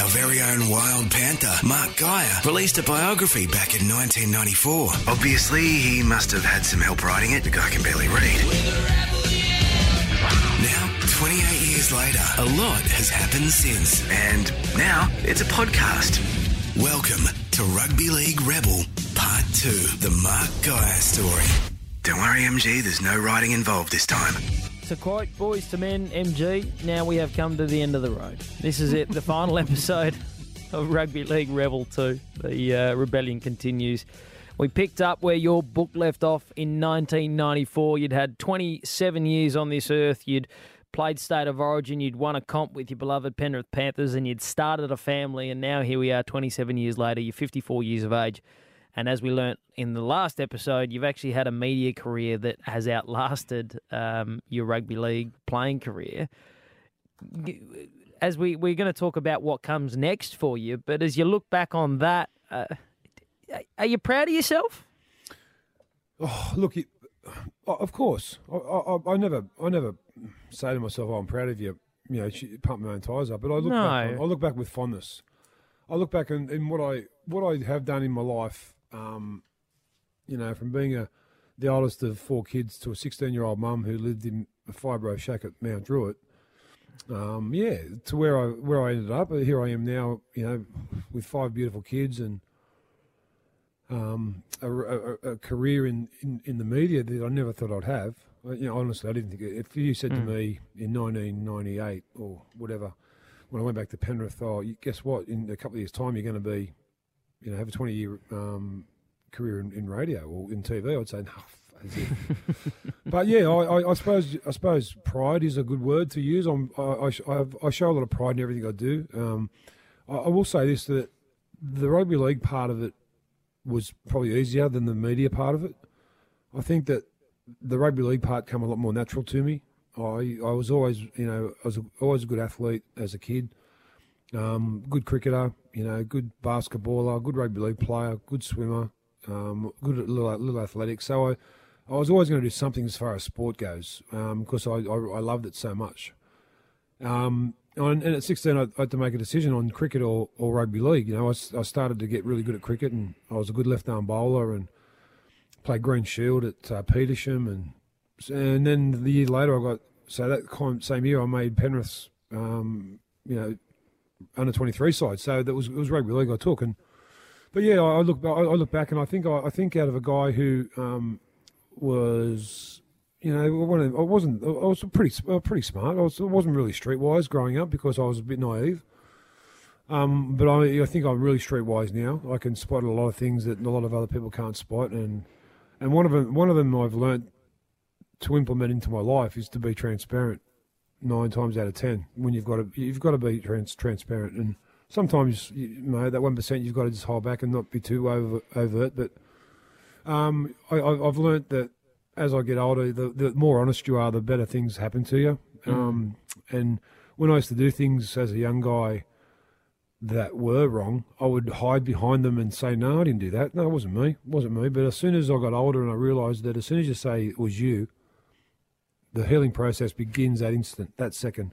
Our very own wild panther, Mark Geyer, released a biography back in 1994. Obviously, he must have had some help writing it. The guy can barely read. Now, 28 years later, a lot has happened since. And now it's a podcast. Welcome to Rugby League Rebel, Part 2 The Mark Geyer Story. Don't worry, MG, there's no writing involved this time. To quote Boyz II Men, MG, now we have come to the end of the road. This is it, the final episode of Rugby League Rebel 2. The uh, rebellion continues. We picked up where your book left off in 1994. You'd had 27 years on this earth. You'd played State of Origin. You'd won a comp with your beloved Penrith Panthers and you'd started a family. And now here we are 27 years later. You're 54 years of age. And as we learnt in the last episode, you've actually had a media career that has outlasted um, your rugby league playing career. As we, we're going to talk about what comes next for you, but as you look back on that, uh, are you proud of yourself? Oh, look, it, of course. I, I, I, never, I never say to myself, oh, "I'm proud of you." You know, pump my own tires up. But I look, No. back, I look back with fondness. I look back in, in what I, what I have done in my life. Um, you know, from being a the oldest of four kids to a 16 year old mum who lived in a fibro shack at Mount Druitt. Um, yeah, to where I where I ended up. Here I am now. You know, with five beautiful kids and um, a, a, a career in, in, in the media that I never thought I'd have. Uh, You know, honestly, I didn't think. If you said to me in 1998 or whatever, when I went back to Penrith, oh, guess what? In a couple of years' time, you're going to be, you know, have a 20 year um, career in, in radio or in TV. I'd say no. but yeah, I, I, I suppose I suppose pride is a good word to use. I'm, I, I, show a lot of pride in everything I do. Um, I, I will say this that the rugby league part of it was probably easier than the media part of it. I think that the rugby league part came a lot more natural to me. I I was always you know I was always a good athlete as a kid, um, good cricketer, you know, good basketballer, good rugby league player, good swimmer, um, good at little, little athletics. So I I was always going to do something as far as sport goes because I, I I loved it so much. Um, and at 16, I, I had to make a decision on cricket or, or rugby league. You know, I, I started to get really good at cricket, and I was a good left arm bowler, and played Green Shield at uh, Petersham, and and then the year later, I got so that same year I made Penrith's, um, you know, under 23 side. So that was it was rugby league I took, and but yeah, I, look I, look back, and I think I, think out of a guy who um, was you know, one of, I wasn't. I was pretty, pretty smart. I, was, wasn't really streetwise growing up because I was a bit naive. Um, but I, I think I'm really streetwise now. I can spot a lot of things that a lot of other people can't spot, and and one of them, one of them I've learnt to implement into my life is to be transparent. Nine times out of ten, when you've got to, you've got to be trans, transparent, and sometimes you know that one percent you've got to just hold back and not be too over, overt. But um, I, I've learnt that as I get older, the, the more honest you are, the better things happen to you. Um, and when I used to do things as a young guy that were wrong, I would hide behind them and say, "No, I didn't do that. No, it wasn't me. It wasn't me." But as soon as I got older and I realised that as soon as you say it was you, the healing process begins that instant, that second.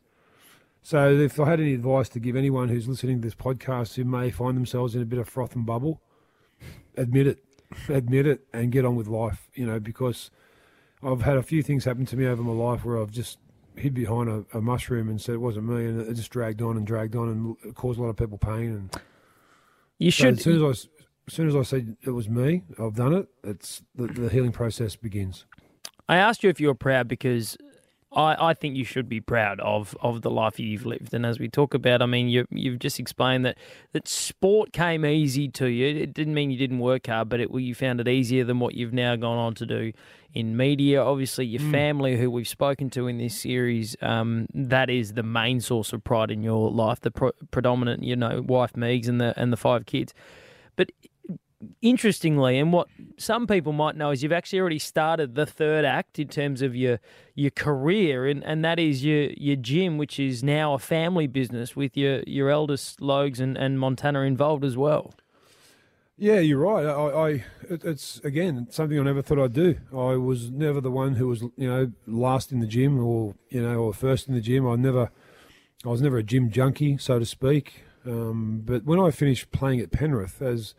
So, if I had any advice to give anyone who's listening to this podcast who may find themselves in a bit of froth and bubble, admit it, admit it, and get on with life. You know, because I've had a few things happen to me over my life where I've just hid behind a, a mushroom and said it wasn't me, and it just dragged on and dragged on and caused a lot of people pain. And You so should. as soon as I, as soon as I said it was me, I've done it. It's the, the healing process begins. I asked you if you were proud because I, I think you should be proud of, of the life you've lived. And as we talk about, I mean, you, you've just explained that, that sport came easy to you. It didn't mean you didn't work hard, but it, you found it easier than what you've now gone on to do in media. Obviously, your family, who we've spoken to in this series, um, that is the main source of pride in your life, the pro- predominant, you know, wife Megs and the, and the five kids. But interestingly, and what some people might know is you've actually already started the third act in terms of your your career, and, and that is your your gym, which is now a family business with your your eldest Logs and, and Montana involved as well. Yeah, you're right. I, I it, it's again something I never thought I'd do. I was never the one who was, you know, last in the gym or you know, or first in the gym. I never, I was never a gym junkie, so to speak. Um, but when I finished playing at Penrith, as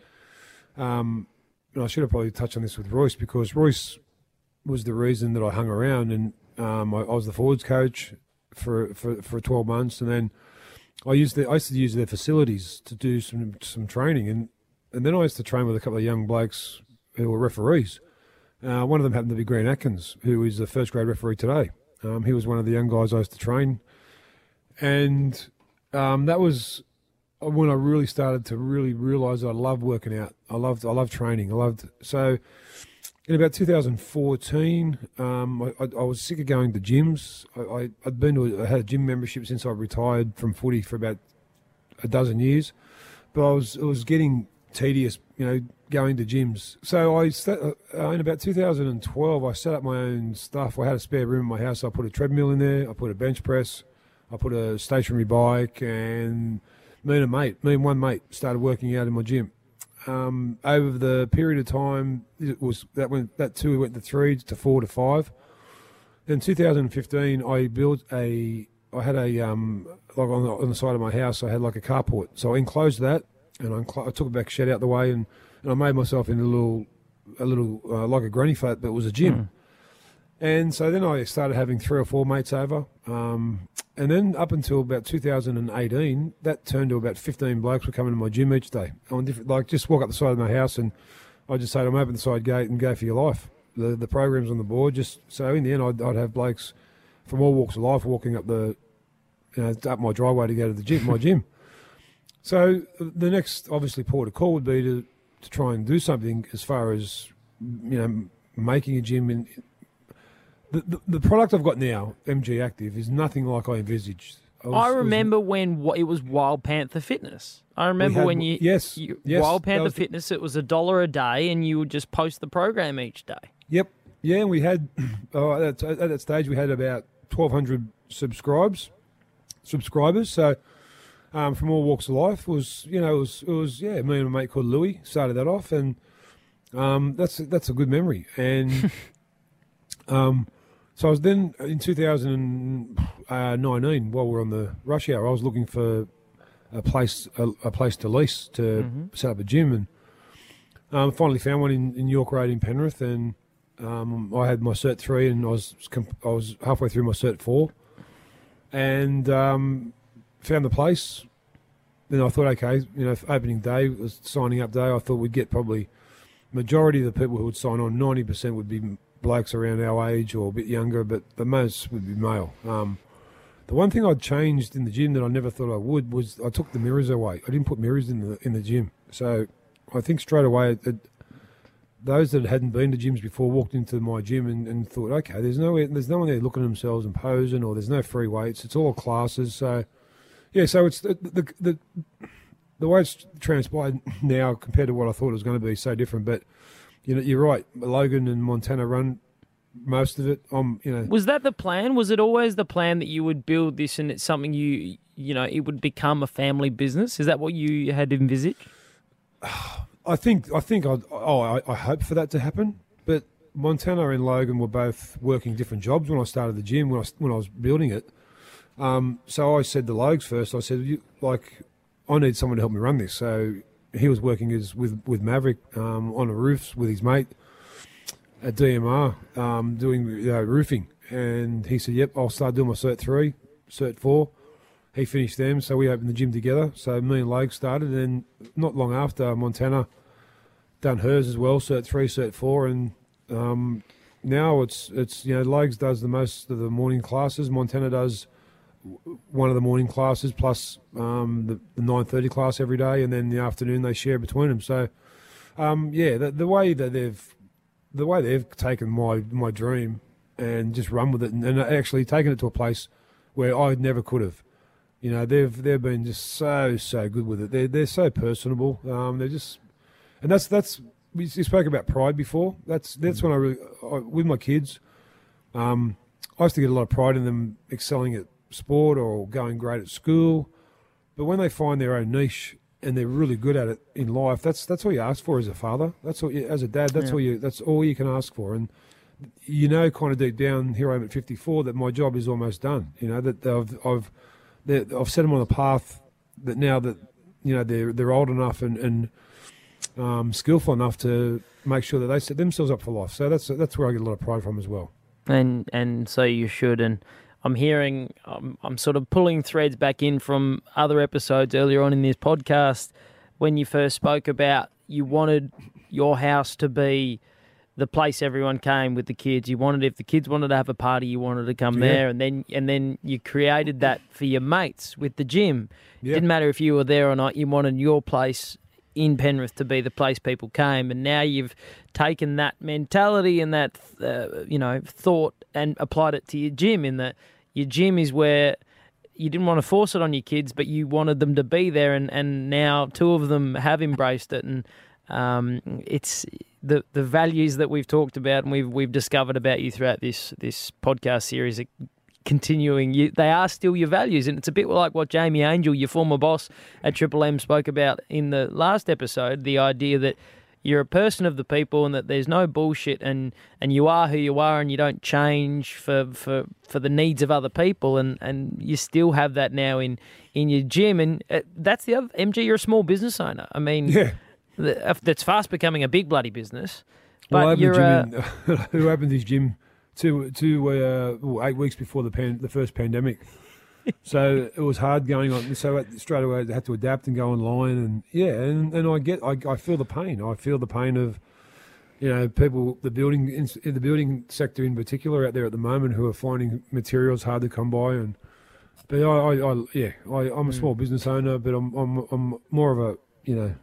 um, and I should have probably touched on this with Royce because Royce was the reason that I hung around, and um, I, I, was the forwards coach for, for for 12 months, and then I used the, I used to use their facilities to do some some training, and and then I used to train with a couple of young blokes who were referees. Uh, one of them happened to be Grant Atkins, who is the first grade referee today. Um, he was one of the young guys I used to train, and um, that was when I really started to really realise I love working out. I loved I loved training. I loved so. In about 2014, um, I, I, was sick of going to gyms. I, had been to I had a gym membership since I retired from footy for about a dozen years, but I was it was getting tedious, you know, going to gyms. So I uh, in about 2012, I set up my own stuff. I had a spare room in my house. I put a treadmill in there. I put a bench press. I put a stationary bike and me and a mate, me and one mate, started working out in my gym. Um, over the period of time, it was that went that two went to three to four to five. In 2015, I built a. I had a um, like on the, on the side of my house. I had like a carport, so I enclosed that, and I, I took a back shed out the way, and, and I made myself in a little, a little uh, like a granny flat, but it was a gym. Mm. And so then I started having three or four mates over. Um, and then up until about 2018, that turned to about 15 blokes were coming to my gym each day. On different, like just walk up the side of my house and I just say to them, open the side gate and go for your life. The the program's on the board. Just so in the end, I'd, I'd have blokes from all walks of life walking up the, you know, up my driveway to go to the gym, my gym. So the next, obviously, port of call would be to, to try and do something as far as, you know, making a gym in, the, the, product I've got now, MG Active, is nothing like I envisaged. I, was, I remember was, when it was Wild Panther Fitness. I remember had, when you yes, you, yes Wild Panther Fitness. It was a dollar a day, and you would just post the program each day. Yep, yeah, and we had oh, at, that, at that stage we had about twelve hundred subscribes, subscribers. So um, from all walks of life it was you know it was it was yeah me and a mate called Louis started that off, and um, that's that's a good memory and. um, so I was then in 2019 while we are on the rush hour. I was looking for a place a, a place to lease to mm-hmm. set up a gym, and um, finally found one in, in, York Road in Penrith. And um, I had my cert three, and I was I was halfway through my cert four, and um, found the place. Then I thought, okay, you know, opening day was signing up day. I thought we'd get probably majority of the people who would sign on. Ninety percent would be blokes around our age or a bit younger, but the most would be male. Um, the one thing I'd changed in the gym that I never thought I would was I took the mirrors away. I didn't put mirrors in the in the gym, so I think straight away it, it, those that hadn't been to gyms before walked into my gym and, and thought, okay, there's no there's no one there looking at themselves and posing, or there's no free weights. It's all classes. So yeah, so it's the the the, the way it's transpired now compared to what I thought it was going to be so different, but you know, you're right. Logan and Montana run most of it. Um, you know, was that the plan? Was it always the plan that you would build this and it's something you, you know, it would become a family business? Is that what you had envisaged? I think, I think, I'd, oh, I, I hope for that to happen. But Montana and Logan were both working different jobs when I started the gym when I when I was building it. Um, so I said to Logs first. I said, you, like, I need someone to help me run this. So he was working as with with Maverick um, on the roofs with his mate at DMR um, doing you know, roofing, and he said, "Yep, I'll start doing my cert three, cert four. He finished them, so we opened the gym together. So me and Logue started, and not long after, Montana done hers as well, cert three, cert four, and um, now it's it's you know Logs does the most of the morning classes. Montana does one of the morning classes plus um, the, the nine thirty class every day, and then the afternoon they share between them. So, um, yeah, the, the, way that they've the way they've taken my my dream and just run with it, and, and actually taken it to a place where I never could have. You know, they've they've been just so so good with it. They're they're so personable. Um, they're just, and that's that's we spoke about pride before. That's that's when I really I, with my kids. Um, I used to get a lot of pride in them excelling at sport or going great at school. But when they find their own niche and they're really good at it in life, that's that's all you ask for as a father. That's all you, as a dad. That's yeah. all you. That's all you can ask for. And you know, kind of deep down, here I am at 54, that my job is almost done. You know that I've I've I've set them on a path that now that you know they're they're old enough and and um, skillful enough to make sure that they set themselves up for life. So that's that's where I get a lot of pride from as well. and and so you should. And I'm hearing, I'm, I'm sort of pulling threads back in from other episodes earlier on in this podcast when you first spoke about you wanted your house to be the place everyone came with the kids. You wanted if the kids wanted to have a party, you wanted to come Yeah. there, and then and then you created that for your mates with the gym. Yeah. Didn't matter if you were there or not. You wanted your place in Penrith to be the place people came, and now you've taken that mentality and that uh, you know thought and applied it to your gym. In that your gym is where you didn't want to force it on your kids, but you wanted them to be there, and, and now two of them have embraced it, and um, it's the the values that we've talked about and we've we've discovered about you throughout this this podcast series. Are continuing, you, they are still your values, and it's a bit like what Jamie Angel, your former boss at Triple M, spoke about in the last episode. The idea that you're a person of the people and that there's no bullshit and, and you are who you are and you don't change for, for, for the needs of other people and, and you still have that now in, in your gym and uh, that's the other MG you're a small business owner I mean Yeah. that's fast becoming a big bloody business but Well, I opened uh, gym in, who opened his gym two two uh, eight weeks before the pan, the first pandemic. So it was hard going on. So straight away, they had to adapt and go online, and yeah, and, and I get I, I feel the pain. I feel the pain of you know people the building in, the building sector in particular out there at the moment who are finding materials hard to come by and. But I, I, I yeah, I, I'm a mm. small business owner, but I'm, I'm, I'm more of a, you know,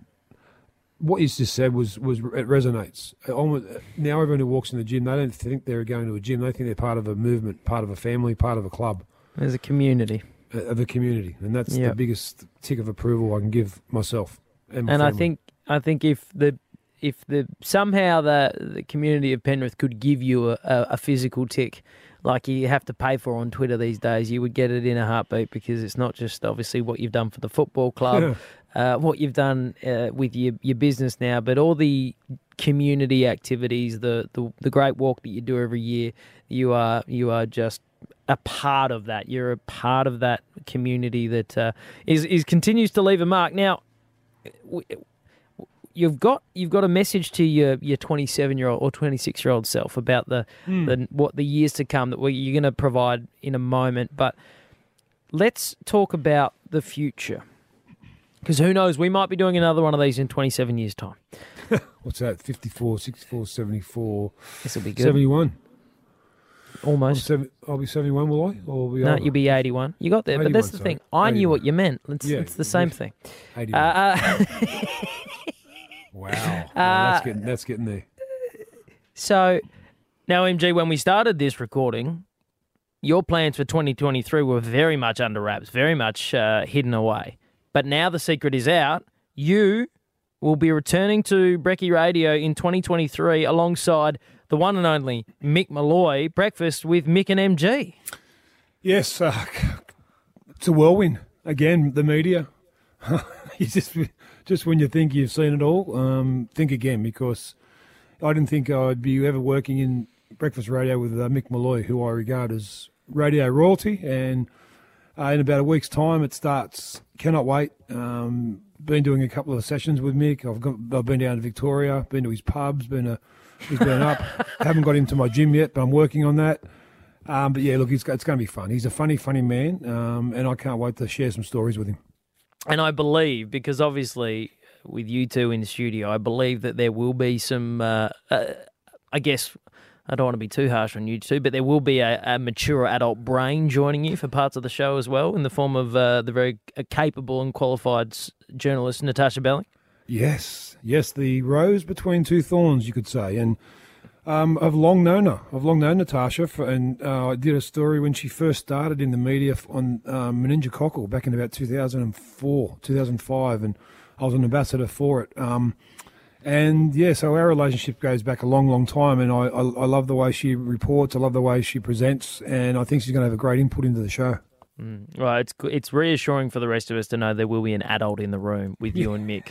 what you just said was was it resonates. Almost, now everyone who walks in the gym, they don't think they're going to a gym. They think they're part of a movement, part of a family, part of a club, there's a community uh, of a community, and that's Yeah. the biggest tick of approval I can give myself. And, my and I think I think if the if the somehow the the community of Penrith could give you a, a, a physical tick, like you have to pay for on Twitter these days, you would get it in a heartbeat because it's not just obviously what you've done for the football club, uh, what you've done uh, with your your business now, but all the community activities, the, the the great walk that you do every year, you are you are just a part of that. You're a part of that community that uh, is is continues to leave a mark. Now, you've got you've got a message to your your 27 year old or 26 year old self about the, the what the years to come that we- you're going to provide in a moment. But let's talk about the future. Because who knows, we might be doing another one of these in 27 years' time. what's that? 54, 64, 74, This will be good. 71. I'm Almost. seven, I'll be 71, will I? Or will No, older? you'll be 81. You got there, but that's 81, the thing. sorry. I knew what you meant. It's, Yeah, it's the same thing. 81. Uh, uh, wow. Yeah, that's getting that's getting there. So now, MG, when we started this recording, your plans for 2023 were very much under wraps, very much uh, hidden away. But now the secret is out. You will be returning to Brecky Radio in 2023 alongside the one and only Mick Molloy. Breakfast with Mick and MG. Yes, uh, it's a whirlwind again. The media, you just just when you think you've seen it all, um, think again because I didn't think I'd be ever working in breakfast radio with uh, Mick Molloy, who I regard as radio royalty. And uh, in about a week's time, it starts. Cannot wait. Um, been doing a couple of sessions with Mick. I've got, I've been down to Victoria, been to his pubs, been a, he's been up. Haven't got him to my gym yet, but I'm working on that. Um, but yeah, look, it's, it's going to be fun. He's a funny, funny man, um, and I can't wait to share some stories with him. And I believe, because obviously with you two in the studio, I believe that there will be some, uh, uh, I guess, I don't want to be too harsh on you two, but there will be a, a mature adult brain joining you for parts of the show as well, in the form of uh, the very uh, capable and qualified journalist Natasha Belling. Yes, yes, the rose between two thorns, you could say. And um, I've long known her. I've long known Natasha, for, and uh, I did a story when she first started in the media on um, meningococcal back in about 2004, 2005, and I was an ambassador for it. Um, and yeah, so our relationship goes back a long, long time, and I, I, I love the way she reports. I love the way she presents, and I think she's going to have a great input into the show. Well, it's it's reassuring for the rest of us to know there will be an adult in the room with you and Mick.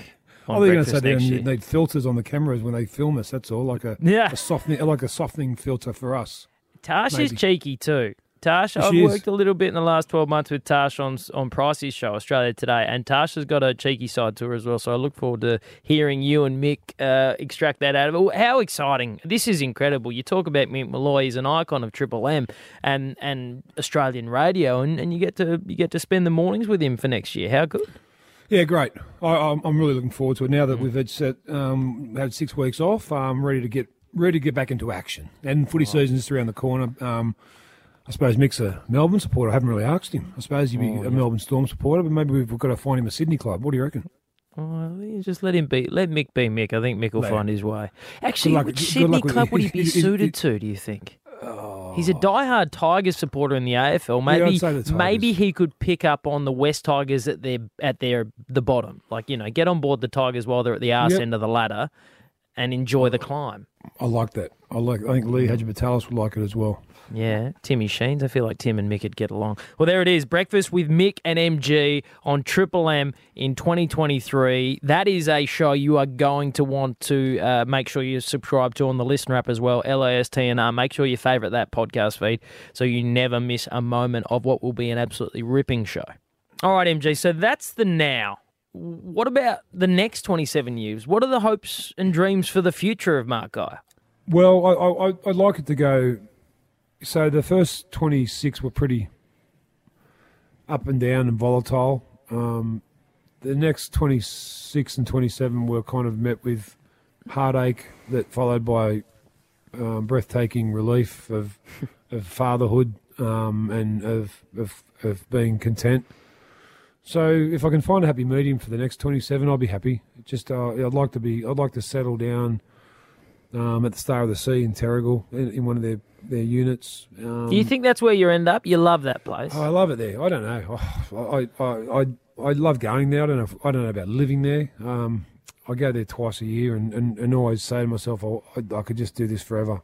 Oh, On they're going to say breakfast they need filters on the cameras when they film us. That's all, like a Yeah. a softening, like a softening filter for us. Tasha's maybe. cheeky too. Tash, I've is. worked a little bit in the last 12 months with Tash on, on Pricey's show, Australia Today, and Tash has got a cheeky side to her as well, so I look forward to hearing you and Mick uh, extract that out of it. How exciting. This is incredible. You talk about Mick Molloy, he's an icon of Triple M and, and Australian radio, and, and you get to you get to spend the mornings with him for next year. How good? Yeah, great. I, I'm, I'm really looking forward to it now that we've had set, um, had six weeks off. I'm ready to get ready to get back into action. And footy season's just around the corner. Um, I suppose Mick's a Melbourne supporter. I haven't really asked him. I suppose he'd be a Melbourne Storm supporter, but maybe we've got to find him a Sydney club. What do you reckon? Oh, just let him be. Let Mick be Mick. I think Mick will Let find his way. Actually, which Sydney club would he be suited to? Do you think? He's a diehard Tigers supporter in the AFL. Maybe, the maybe he could pick up on the West Tigers at their at their the bottom. Like you know, get on board the Tigers while they're at the arse Yep. end of the ladder, and enjoy the climb. I like that. I like. I think Lee Hagipantelis would like it as well. Yeah, Timmy Sheens. I feel like Tim and Mick would get along. Well, there it is. Breakfast with Mick and MG on Triple M in 2023. That is a show you are going to want to uh, make sure you subscribe to on the Listener app as well, LiSTNR. Make sure you favourite that podcast feed so you never miss a moment of what will be an absolutely ripping show. All right, MG. So that's the now. What about the next 27 years? What are the hopes and dreams for the future of Mark Geyer? Well, I, I, I'd like it to go. So the first 26 were pretty up and down and volatile. Um, the next 26 and 27 were kind of met with heartache that followed by um, breathtaking relief of, of fatherhood um, and of, of, of being content. So if I can find a happy medium for the next 27, I'll be happy. Just uh, I'd like to be. I'd like to settle down um, at the Star of the Sea in Terrigal in, in one of their, their units. Um, Do you think that's where you end up? You love that place. oh, I love it there. I don't know. I I I, I, I love going there. I don't know. If, I don't know about living there. Um, I go there twice a year, and, and, and always say to myself, oh, I, I could just do this forever.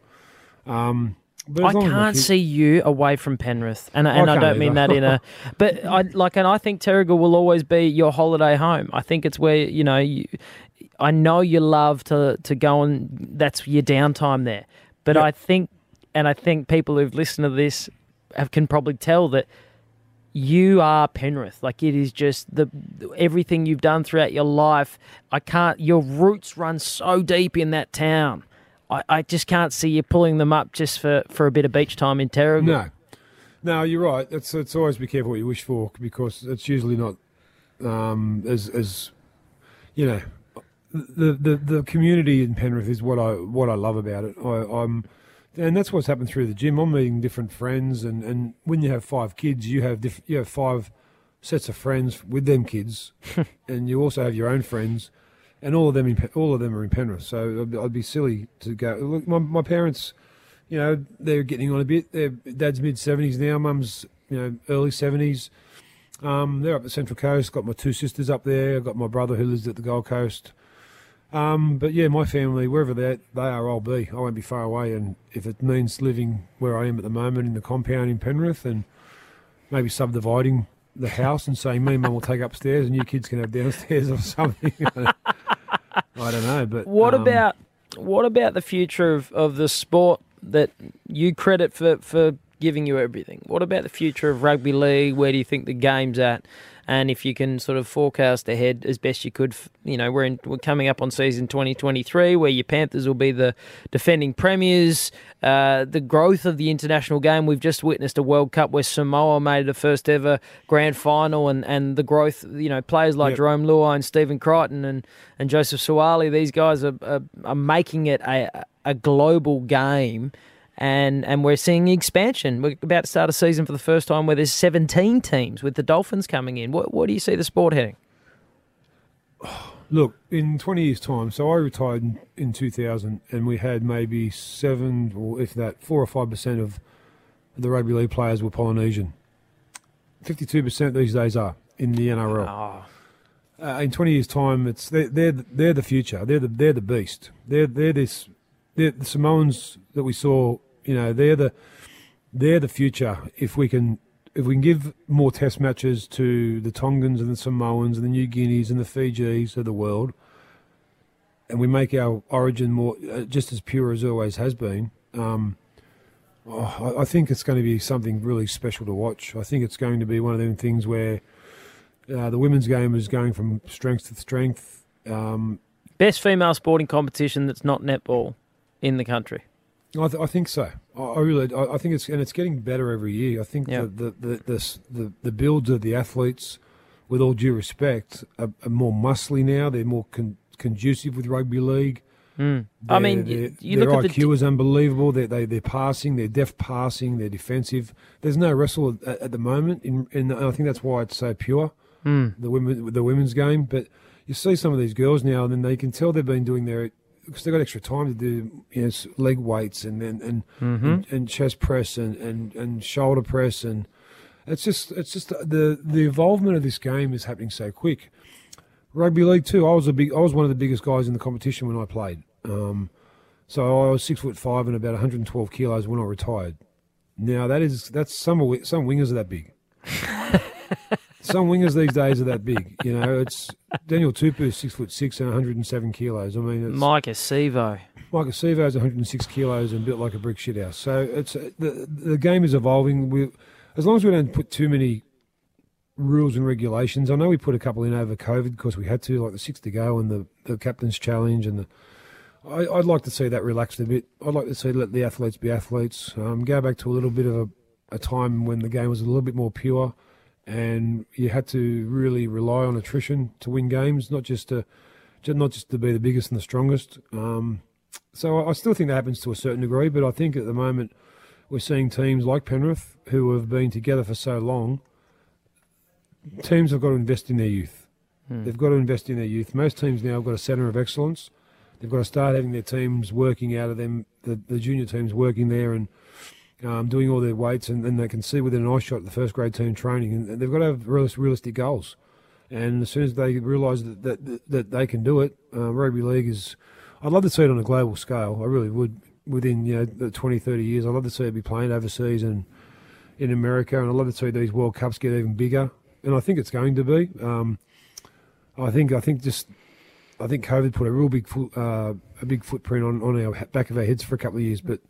Um, but I as long as my can't see you away from Penrith, and and I, can't don't mean that in a. But I like, and I think Terrigal will always be your holiday home. I think it's where you know. You, I know you love to to go and that's your downtime there. But Yeah. I think, and I think people who've listened to this have, can probably tell that you are Penrith. Like it is just the everything you've done throughout your life. I can't. Your roots run so deep in that town. I, I just can't see you pulling them up just for, for a bit of beach time in Terrigal. No, no, you're right. It's it's always be careful what you wish for because it's usually not um, as as you know. The, the the community in Penrith is what I what I love about it. I, I'm, and that's what's happened through the gym. I'm meeting different friends, and, and when you have five kids, you have diff, you have five sets of friends with them kids, and you also have your own friends, and all of them in, all of them are in Penrith. So I'd, be- I'd be silly to go. Look, my my parents you know, they're getting on a bit. Their dad's mid seventies now. Mum's you know early seventies. Um, they're up the Central Coast. Got my two sisters up there. I've got my brother who lives at the Gold Coast. Um, but yeah, my family, wherever they they are, I'll be. I won't be far away. And if it means living where I am at the moment in the compound in Penrith, and maybe subdividing the house and saying me and mum will take upstairs and you kids can have downstairs or something. I don't know, but What um, about what about the future of, of the sport that you credit for, for giving you everything? What about the future of rugby league? Where do you think the game's at? And if you can sort of forecast ahead as best you could, you know, we're in, we're coming up on season 2023, where your Panthers will be the defending premiers. Uh, the growth of the international game, we've just witnessed a World Cup where Samoa made the first ever grand final, and, and the growth, you know, players like Yep. Jarome Luai and Stephen Crichton and, and Joseph Suaalii, these guys are, are, are making it a, a global game. And, and we're seeing expansion. We're about to start a season for the first time where there's 17 teams with the Dolphins coming in. What, what do you see the sport heading? Look, in 20 years' time, so I retired in, in 2000, and we had maybe seven, or if that, four or five percent of the rugby league players were Polynesian. 52% these days are in the NRL. Oh, Uh, in 20 years' time, it's they're, they're the- they're the future. They're the they're the beast. They're they're this. They're the Samoans that we saw. You know, they're the they're the future. If we can if we can give more Test matches to the Tongans and the Samoans and the New Guineas and the Fijis of the world, and we make our origin more uh, just as pure as always has been. Um, Oh, I, think it's going to be something really special to watch. I think it's going to be one of them things where uh, the women's game is going from strength to strength. Um, Best female sporting competition that's not netball in the country. I, th- I think so. I, I really, I, I think it's and it's getting better every year. I think Yeah. the, the, the, the, the the builds of the athletes, with all due respect, are, are more muscly now. They're more con- conducive with rugby league. Mm. I mean, Their- you, you their look at the IQ is unbelievable. They they they're passing, they're deft passing, they're defensive. There's no wrestle at, at the moment, in, in and I think that's why it's so pure. Mm. The women the women's game, but you see some of these girls now, and then they can tell they've been doing their because they've got extra time to do you know leg weights and and and, Mhm. and, and chest press and, and, and shoulder press and it's just it's just the the involvement of this game is happening so quick. Rugby league too. I was a big I was one of the biggest guys in the competition when I played. Um, so I was six foot five and about 112 kilos when I retired. Now that is that's some some wingers are that big. some wingers these days are that big. You know, it's Daniel Tupou is six foot six and 107 kilos. I mean, it's, Micah Mike Michael is 106 kilos and built like a brick shithouse. So it's uh, the the game is evolving. We, as long as we don't put too many rules and regulations. I know we put a couple in over COVID because we had to, like the six to go and the, the captain's challenge and the. I, I'd like to see that relaxed a bit. I'd like to see let the athletes be athletes. Um, go back to a little bit of a, a time when the game was a little bit more pure, and you had to really rely on attrition to win games, not just to, not just to be the biggest and the strongest. Um, so I still think that happens to a certain degree, but I think at the moment we're seeing teams like Penrith who have been together for so long. Teams have got to invest in their youth. Hmm. They've got to invest in their youth. Most teams now have got a centre of excellence. They've got to start having their teams working out of them, the, the junior teams working there and um, doing all their weights, and then they can see within an eye shot the first grade team training. And they've got to have realistic goals. And as soon as they realise that, that that they can do it, uh, rugby league is. I'd love to see it on a global scale. I really would. Within you know the 20, 30 years, I'd love to see it be played overseas and in America, and I'd love to see these World Cups get even bigger. And I think it's going to be. Um, I think I think just I think COVID put a real big uh, a big footprint on, on our back of our heads for a couple of years, but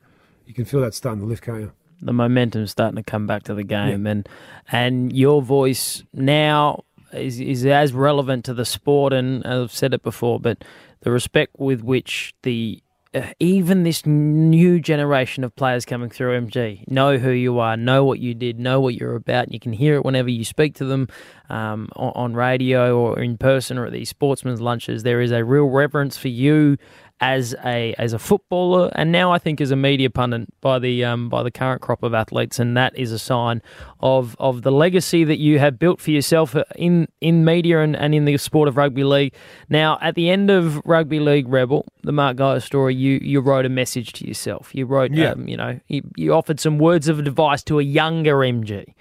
you can feel that starting to lift, can't you? the momentum's starting to come back to the game and and your voice now is is as relevant to the sport and I've said it before but the respect with which the uh, even this new generation of players coming through MG know who you are, know what you did, know what you're about. And you can hear it whenever you speak to them um, on, on radio or in person or at these sportsmen's lunches. There is a real reverence for you as a as a footballer, and now I think as a media pundit by the um, by the current crop of athletes, and that is a sign of of the legacy that you have built for yourself in in media and, and in the sport of rugby league. Now, at the end of Rugby League Rebel, the Mark Geyer story, you you wrote a message to yourself. You wrote, Yeah. um, you know, you, you offered some words of advice to a younger MG.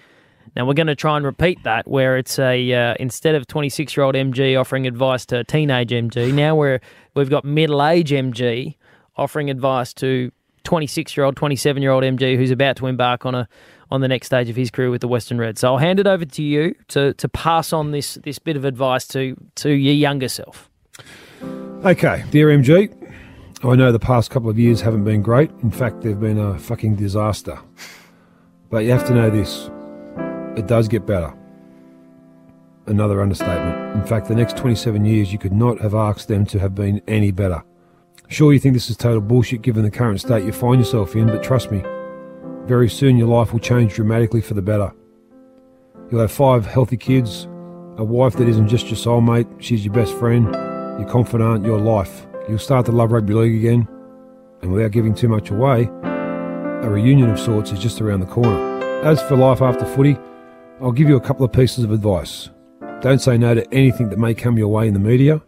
Now we're going to try and repeat that, where it's a uh, instead of 26 year old MG offering advice to teenage MG, now we're we've got middle age MG offering advice to 26 year old, 27 year old MG who's about to embark on a on the next stage of his career with the Western Reds. So I'll hand it over to you to to pass on this this bit of advice to to your younger self. Okay, dear MG, I know the past couple of years haven't been great. In fact, they've been a fucking disaster. But you have to know this it does get better. Another understatement. In fact, the next 27 years, you could not have asked them to have been any better. Sure, you think this is total bullshit given the current state you find yourself in, but trust me, very soon your life will change dramatically for the better. You'll have five healthy kids, a wife that isn't just your soulmate, she's your best friend, your confidant, your life. You'll start to love rugby league again, and without giving too much away, a reunion of sorts is just around the corner. As for life after footy, I'll give you a couple of pieces of advice. Don't say no to anything that may come your way in the media.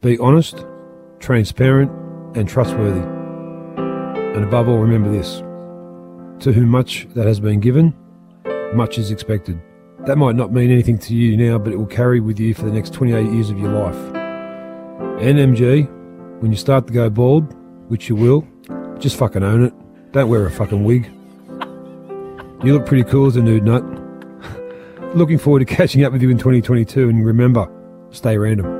Be honest, transparent, and trustworthy. And above all, remember this to whom much that has been given, much is expected. That might not mean anything to you now, but it will carry with you for the next 28 years of your life. NMG, when you start to go bald, which you will, just fucking own it. Don't wear a fucking wig. You look pretty cool as a nude nut. Looking forward to catching up with you in 2022, and remember, stay random.